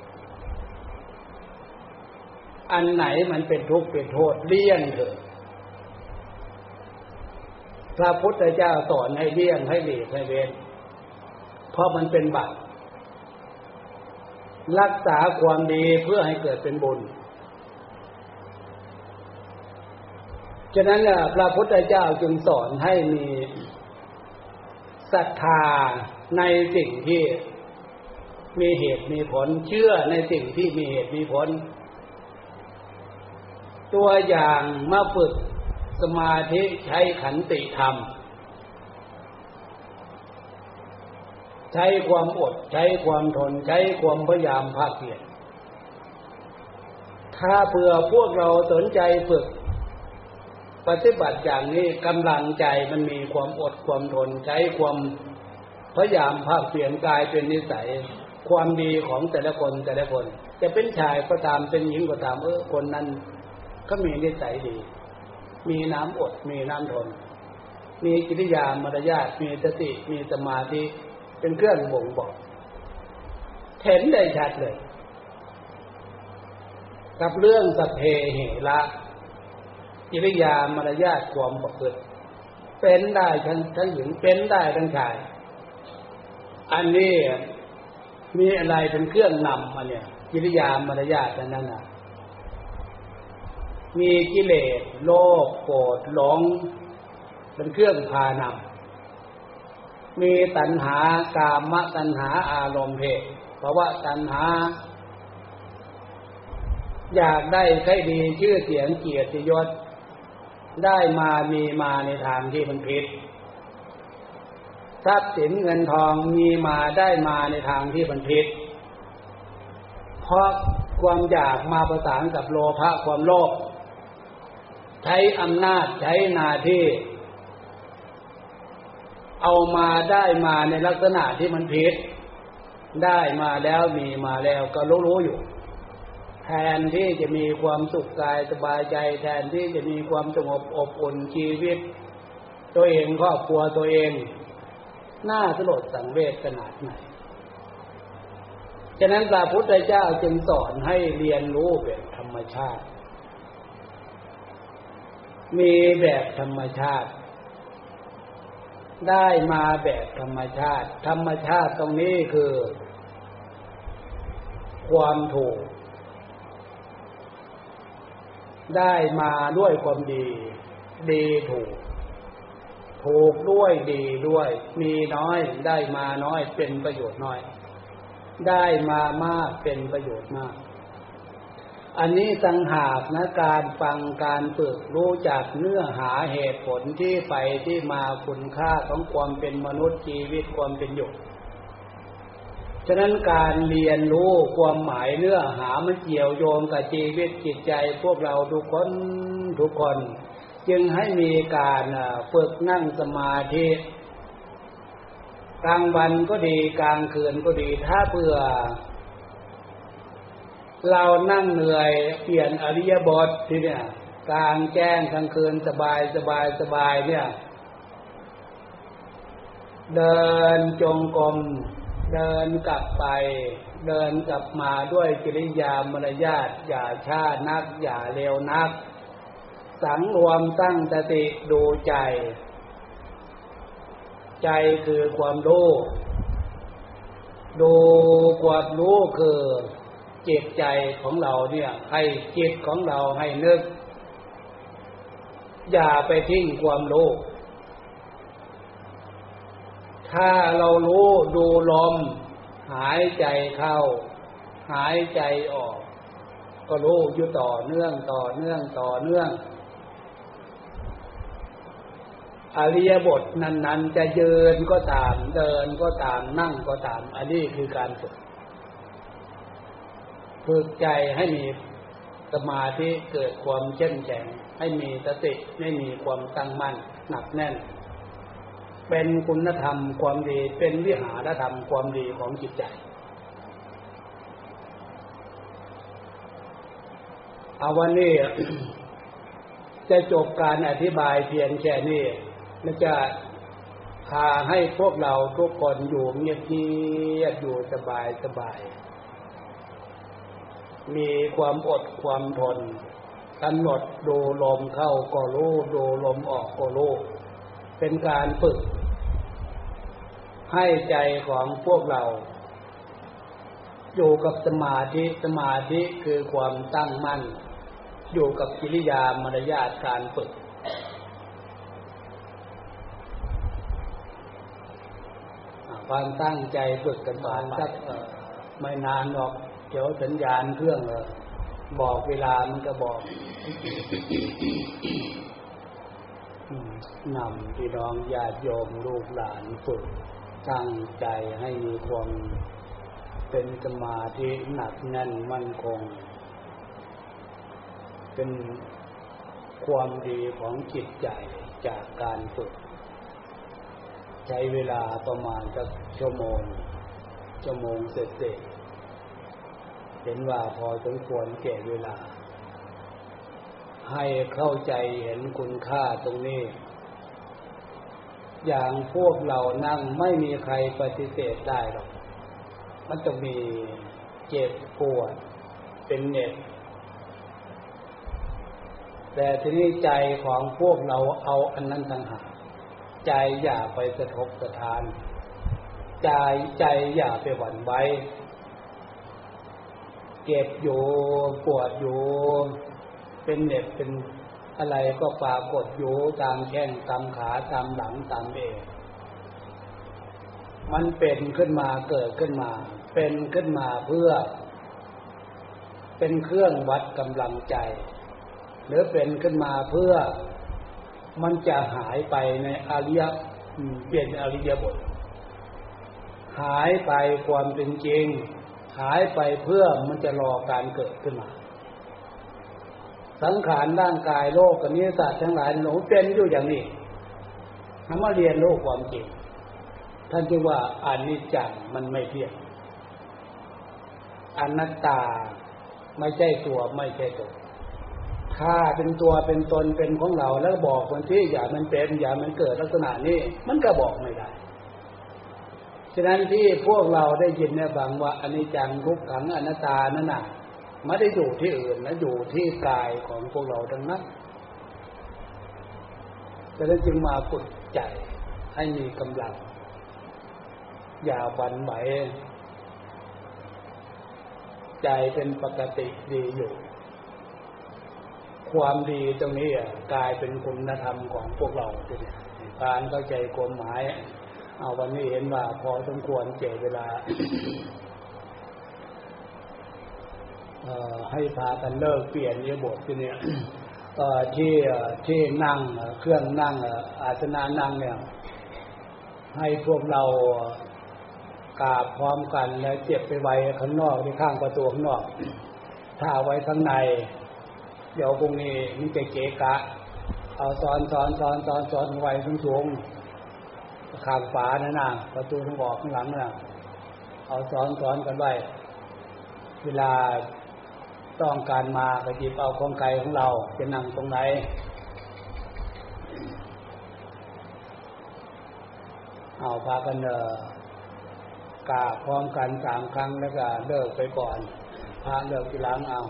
อันไหนมันเป็นทุกข์เป็นโทษเลี่ยงเถิดพระพุทธเจ้าสอนให้เลี่ยงให้หลีกให้เว้นเพราะมันเป็นบาปรักษาความดีเพื่อให้เกิดเป็นบุญ ฉะนั้นพระพุทธเจ้าจึงสอนให้มี ศรัทธาในสิ่งที่มีเหตุมีผลเชื่อในสิ่งที่มีเหตุมีผล ตัวอย่างมาฝึกสมาธิใช้ขันติธรรม ใช้ความอดใช้ความทนใช้ความพยายามภาคเพียรถ้าเผื่อพวกเราสนใจฝึก ปฏิบัติอย่างนี้กำลังใจมันมีความอดความทนใช้ความพยายามภาคเปลี่ยนกายเป็นนิสัย ความดีของแต่ละคนแต่ละคน จะเป็นชายก็ตามเป็นหญิงก็ตามเออคนนั้น ก็มีนิสัยดี มีน้ำอดมีน้ำทน มีกิริยามารยาทมีสติมีสมาธิเป็นเครื่องบ่งบอกเห็นได้ชัดเลย กับเรื่องสัพเพเหระ กิริยามารยาทความประพฤติเป็นได้ทั้งทั้งหญิงเป็นได้ทั้งชาย อันนี้มีอะไรเป็นเครื่องนำมาเนี่ย กิริยามารยาทนั้นน่ะ มีกิเลสโลภโกรธหลงเป็นเครื่องพานำมีตัณหากามตัณหาอารมณ์เพศเพราะว่าตัณหา อยากได้ใช้ดีชื่อเสียงเกียรติยศ ได้มามีมาในทางที่มันผิดทรัพย์สินเงินทองมีมาได้มาในทางที่บันทิด เพราะความอยากมาประสานกับโลภะความโลภใช้อำนาจใช้นาที่ เอามาได้มาในลักษณะที่มันผิด ได้มาแล้วมีมาแล้วก็รู้รู้อยู่ แทนที่จะมีความสุขกายสบายใจ แทนที่จะมีความสงบอบอุ่นชีวิต ตัวเองครอบครัวตัวเองน่าสลดสังเวชขนาดไหนฉะนั้นพระพุทธเจ้าจึงสอนให้เรียนรู้แบบธรรมชาติ มีแบบธรรมชาติ ได้มาแบบธรรมชาติ ธรรมชาติตรงนี้คือ ความถูก ได้มาด้วยความดี ดีถูก ถูกด้วยดีด้วย มีน้อยได้มาน้อยเป็นประโยชน์น้อย ได้มามากเป็นประโยชน์มาก อันนี้สังหากนะการฟังการฝึกรู้จักเนื้อหาเหตุผลที่ไปที่มาคุณค่าของความเป็นมนุษย์ชีวิตความเป็นอยู่ะนั้นการเรียนรู้ความหมายเนื้อหามันเกี่ยวโยงกับชีวิตจิตใจพวกเราทุกคนทุกคน จึงให้มีการฝึกนั่งสมาธิกลางวันก็ดีกลางคืนก็ดีถ้าเพื่อ เรานั่งเหนื่อยเปลี่ยนอริยบททีเนี่ยกลางแจ้งกลางคืนสบายสบายสบายเนี่ย เดินจงกรม เดินกลับไป เดินกลับมาด้วยกิริยามารยาทอย่าช้านัก อย่าเร็วนัก สังรวมตั้งสติดูใจ ใจคือความรู้ดูความรู้คือจิตใจของเราเนี่ย ให้จิตของเราให้นึก อย่าไปทิ้งความรู้ ถ้าเรารู้ดูลม หายใจเข้า หายใจออก ก็รู้อยู่ต่อเนื่องต่อเนื่องต่อเนื่อง อริยบทนั้น ๆ จะยืนก็ตามเดินก็ตามนั่งก็ตาม อันนี้คือการฝึกฝึกใจให้มีสมาธิเกิดความเข้มแข็งให้มีสติให้มีความตั้งมั่นหนักแน่น เป็นคุณธรรมความดี เป็นวิหารธรรมความดีของจิตใจ เอาวันนี้จะจบการอธิบายเพียงแค่นี้และจะพาให้พวกเราทุกคนอยู่เงียบๆอยู่สบายสบาย มีความอดความทนกำหนดดูลมเข้าก็รู้ดูลมออกก็รู้เป็นการฝึก ให้ใจของพวกเรา อยู่กับสมาธิสมาธิคือความตั้งมั่น อยู่กับกิริยามารยาทการฝึก ความตั้งใจฝึกกันมาสักไม่นานหรอก เดี๋ยวสัญญาณเครื่องบอกเวลามันก็บอกนำพี่น้องญาติโยมลูกหลานฝึก ตั้งใจให้มีความเป็นสมาธิหนักแน่นมั่นคง เป็นความดีของจิตใจจากการฝึก ใช้เวลาประมาณสักชั่วโมง ชั่วโมงเสร็จเห็นว่าพอสมควรแก่เวลา ให้เข้าใจเห็นคุณค่าตรงนี้ อย่างพวกเรานั่งไม่มีใครปฏิเสธได้หรอก มันจะมีเจ็บปวดเป็นเน็ตแต่ทีนี้ใจของพวกเราเอาอันนั้นต่างหากใจอย่าไปสะทกสะทาน ใจใจอย่าไปหวั่นไหวเจ็บอยู่ปวดอยู่เป็นเน็บเป็น อะไรก็ปรากฏอยู่ตามแข้งตามขาตามหลังตามเอวมันเป็นขึ้นมาเกิดขึ้นมา เป็นขึ้นมาเพื่อ เป็นเครื่องวัดกำลังใจ หรือเป็นขึ้นมาเพื่อมันจะหายไปในอริยเปลี่ยนอริยบท หายไปความเป็นจริง หายไปเพื่อมันจะรอการเกิดขึ้นมา สังขารร่างกายโลกกับนิสัตว์ทั้งหลายหนูเป็นอยู่อย่างนี้ทำมาเรียนโลกความจริงท่านจึงว่าอนิจจังมันไม่เที่ยงอนัตตาไม่ใช่ตัวไม่ใช่ตนถ้าเป็นตัวเป็นตนเป็นของเราแล้วบอกคนที่อย่ามันเป็นอย่ามันเกิดลักษณะนี้มันก็บอกไม่ได้ ฉะนั้นที่พวกเราได้ยินเนี่ยบางว่าอนิจจังทุกขังอนัตตานั่นน่ะ ไม่ได้อยู่ที่อื่นนะอยู่ที่กายของพวกเราทั้งนั้นฉะนั้นจึงมาฝึกใจให้มีกำลัง อย่าบันไหวใจเป็นปกติดีอยู่ ความดีตรงนี้กลายเป็นคุณธรรมของพวกเราการเข้าใจความหมาย เอาวันนี้เห็นว่าพอสมควรเจเวลา ให้พากันเลิกเปลี่ยนเยบทที่เนี่ยที่ที่นั่งเครื่องนั่งอาสนะนั่งเนี่ย ให้พวกเรากราบพร้อมกันแล้วเจ็บไปไว้ข้างนอกที่ข้างประตูข้างนอก ถ้าไว้ข้างใน เดี๋ยวพรุ่งนี้มันจะเกะกะ เอาซ้อนซ้อนซ้อนซ้อนซ้อนไว้ทั้งสูงข้างฝานั่นนะประตูทั้งออกข้างหลังน่ะ เอาซ้อนซ้อนกันไว้ เวลา ต้องการมาไปจีบเอาของไกลของเราจะนั่งตรงไหนเอาพากันเนอกาพร้อมกันสามครั้งแล้วก็เลิกไปก่อนพาเลิกทีหลังเอา